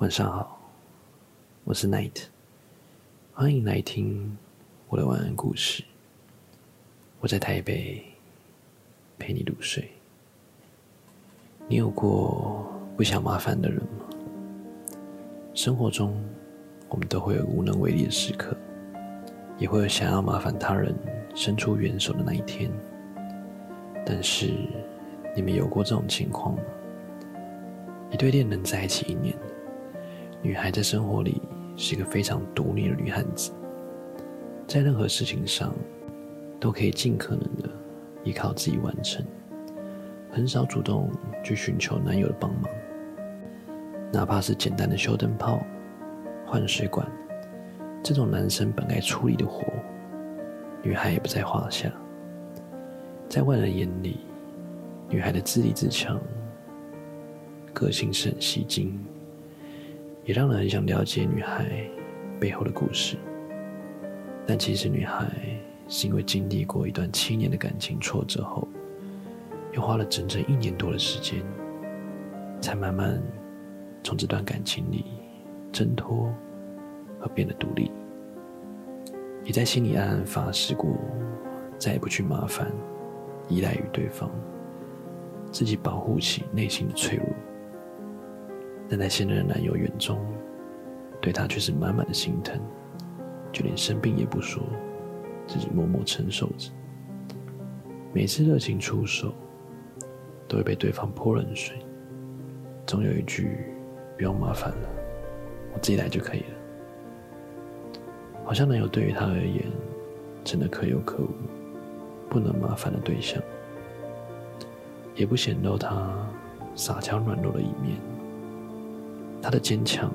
晚上好，我是 Night，欢迎来听我的晚安故事。我在台北陪你入睡。你有过不想麻烦的人吗？生活中，我们都会有无能为力的时刻，也会有想要麻烦他人、伸出援手的那一天。但是，你们有过这种情况吗？一对恋人在一起一年。女孩在生活里是一个非常独立的女汉子，在任何事情上都可以尽可能的依靠自己完成，很少主动去寻求男友的帮忙。哪怕是简单的修灯泡、换水管这种男生本该处理的活，女孩也不在话下。在外人眼里，女孩的自立自强，个性是很吸睛。也让人很想了解女孩背后的故事，但其实女孩是因为经历过一段七年的感情挫折后，又花了整整一年多的时间，才慢慢从这段感情里挣脱和变得独立，也在心里暗暗发誓过，再也不去麻烦、依赖于对方，自己保护起内心的脆弱。但在现任男友眼中，对她却是满满的心疼，就连生病也不说，自己默默承受着。每次热情出手，都会被对方泼冷水，总有一句“不用麻烦了，我自己来就可以了”。好像男友对于她而言，真的可有可无，不能麻烦的对象，也不显露他撒娇软弱的一面。他的坚强，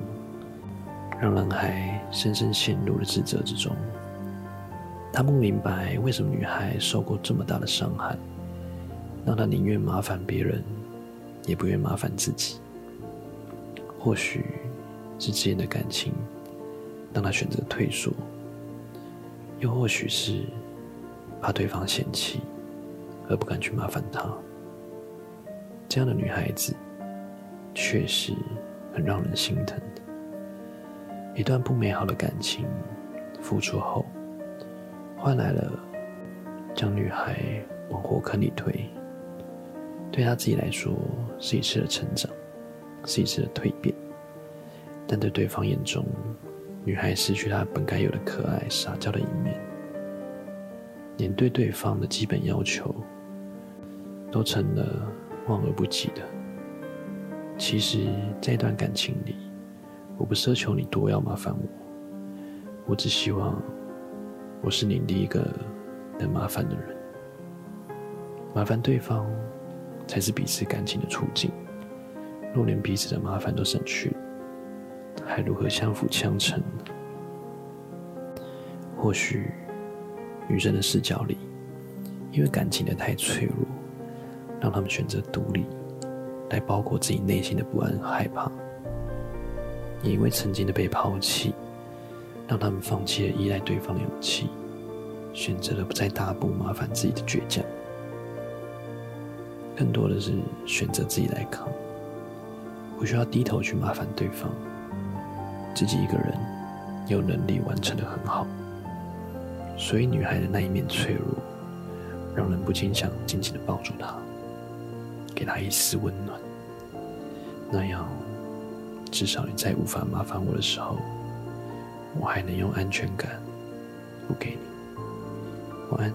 让男孩深深陷入了自责之中。他不明白为什么女孩受过这么大的伤害，让他宁愿麻烦别人，也不愿麻烦自己。或许是之间的感情让他选择退缩，又或许是怕对方嫌弃而不敢去麻烦他。这样的女孩子，确实。很让人心疼的，一段不美好的感情，付出后，换来了将女孩往火坑里推。对她自己来说是一次的成长，是一次的蜕变，但在对方眼中，女孩失去她本该有的可爱撒娇的一面，连对对方的基本要求都成了望而不及的。其实，在一段感情里，我不奢求你多要麻烦我，我只希望我是你第一个能麻烦的人。麻烦对方，才是彼此感情的促进。若连彼此的麻烦都省去，还如何相辅相成呢？或许，女生的视角里，因为感情的太脆弱，让他们选择独立。来包裹自己内心的不安和害怕，也因为曾经的被抛弃，让他们放弃了依赖对方的勇气，选择了不再大步麻烦自己的倔强，更多的是选择自己来扛，不需要低头去麻烦对方，自己一个人有能力完成的很好。所以女孩的那一面脆弱，让人不禁想紧紧的抱住她。给他一丝温暖，那样，至少你再无法麻烦我的时候，我还能用安全感补给你。晚安，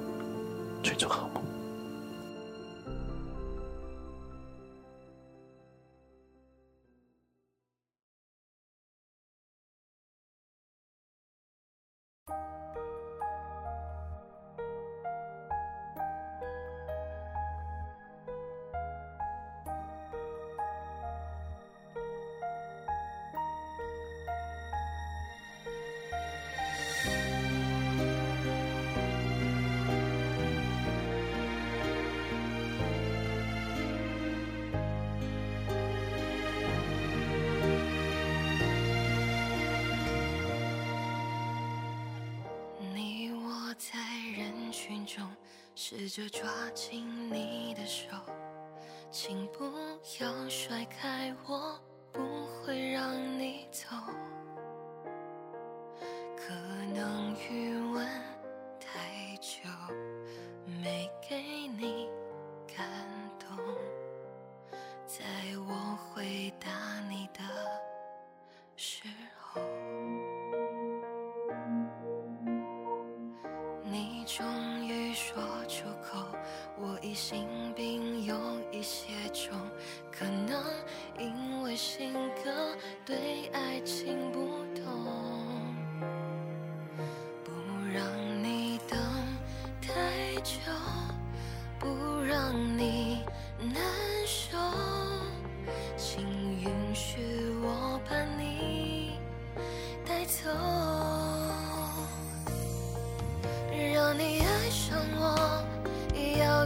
试着抓紧你的手请不要甩开我不会让你走。可能余温太久没给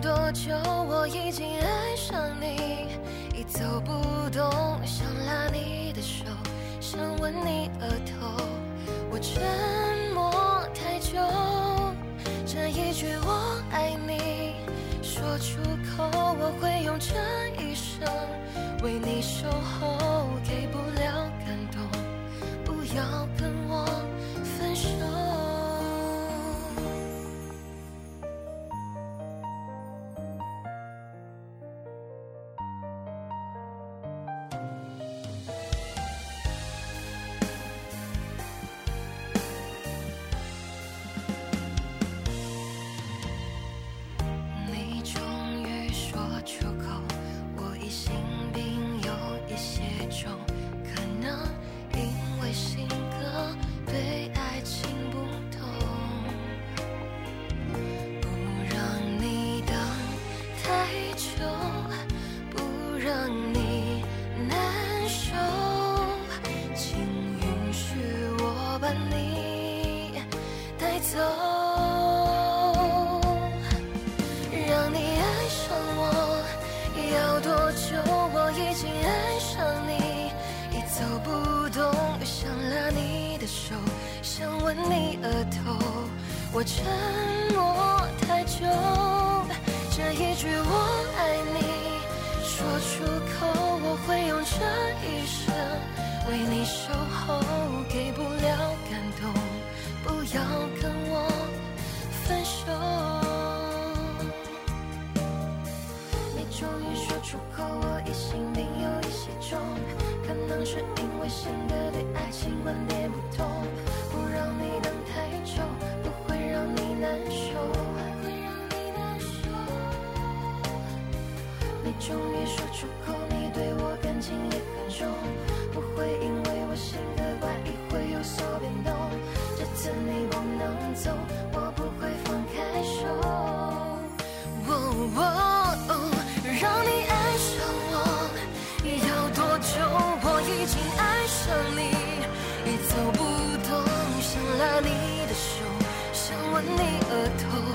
多久？我已经爱上你，已走不动，想拉你的手，想吻你额头。我沉默太久，这一句我爱你说出口，我会用这一生为你守候，给不了感动，不要就？我已经爱上你，已走不动，想拉你的手，想吻你额头。我沉默太久，这一句我爱你说出口，我会用这一生为你守是因为性格对爱情观点不同，不让你等太久，不会让你难受。你终于说出口，你对我感情也很重，不会因为我性格吻你额头，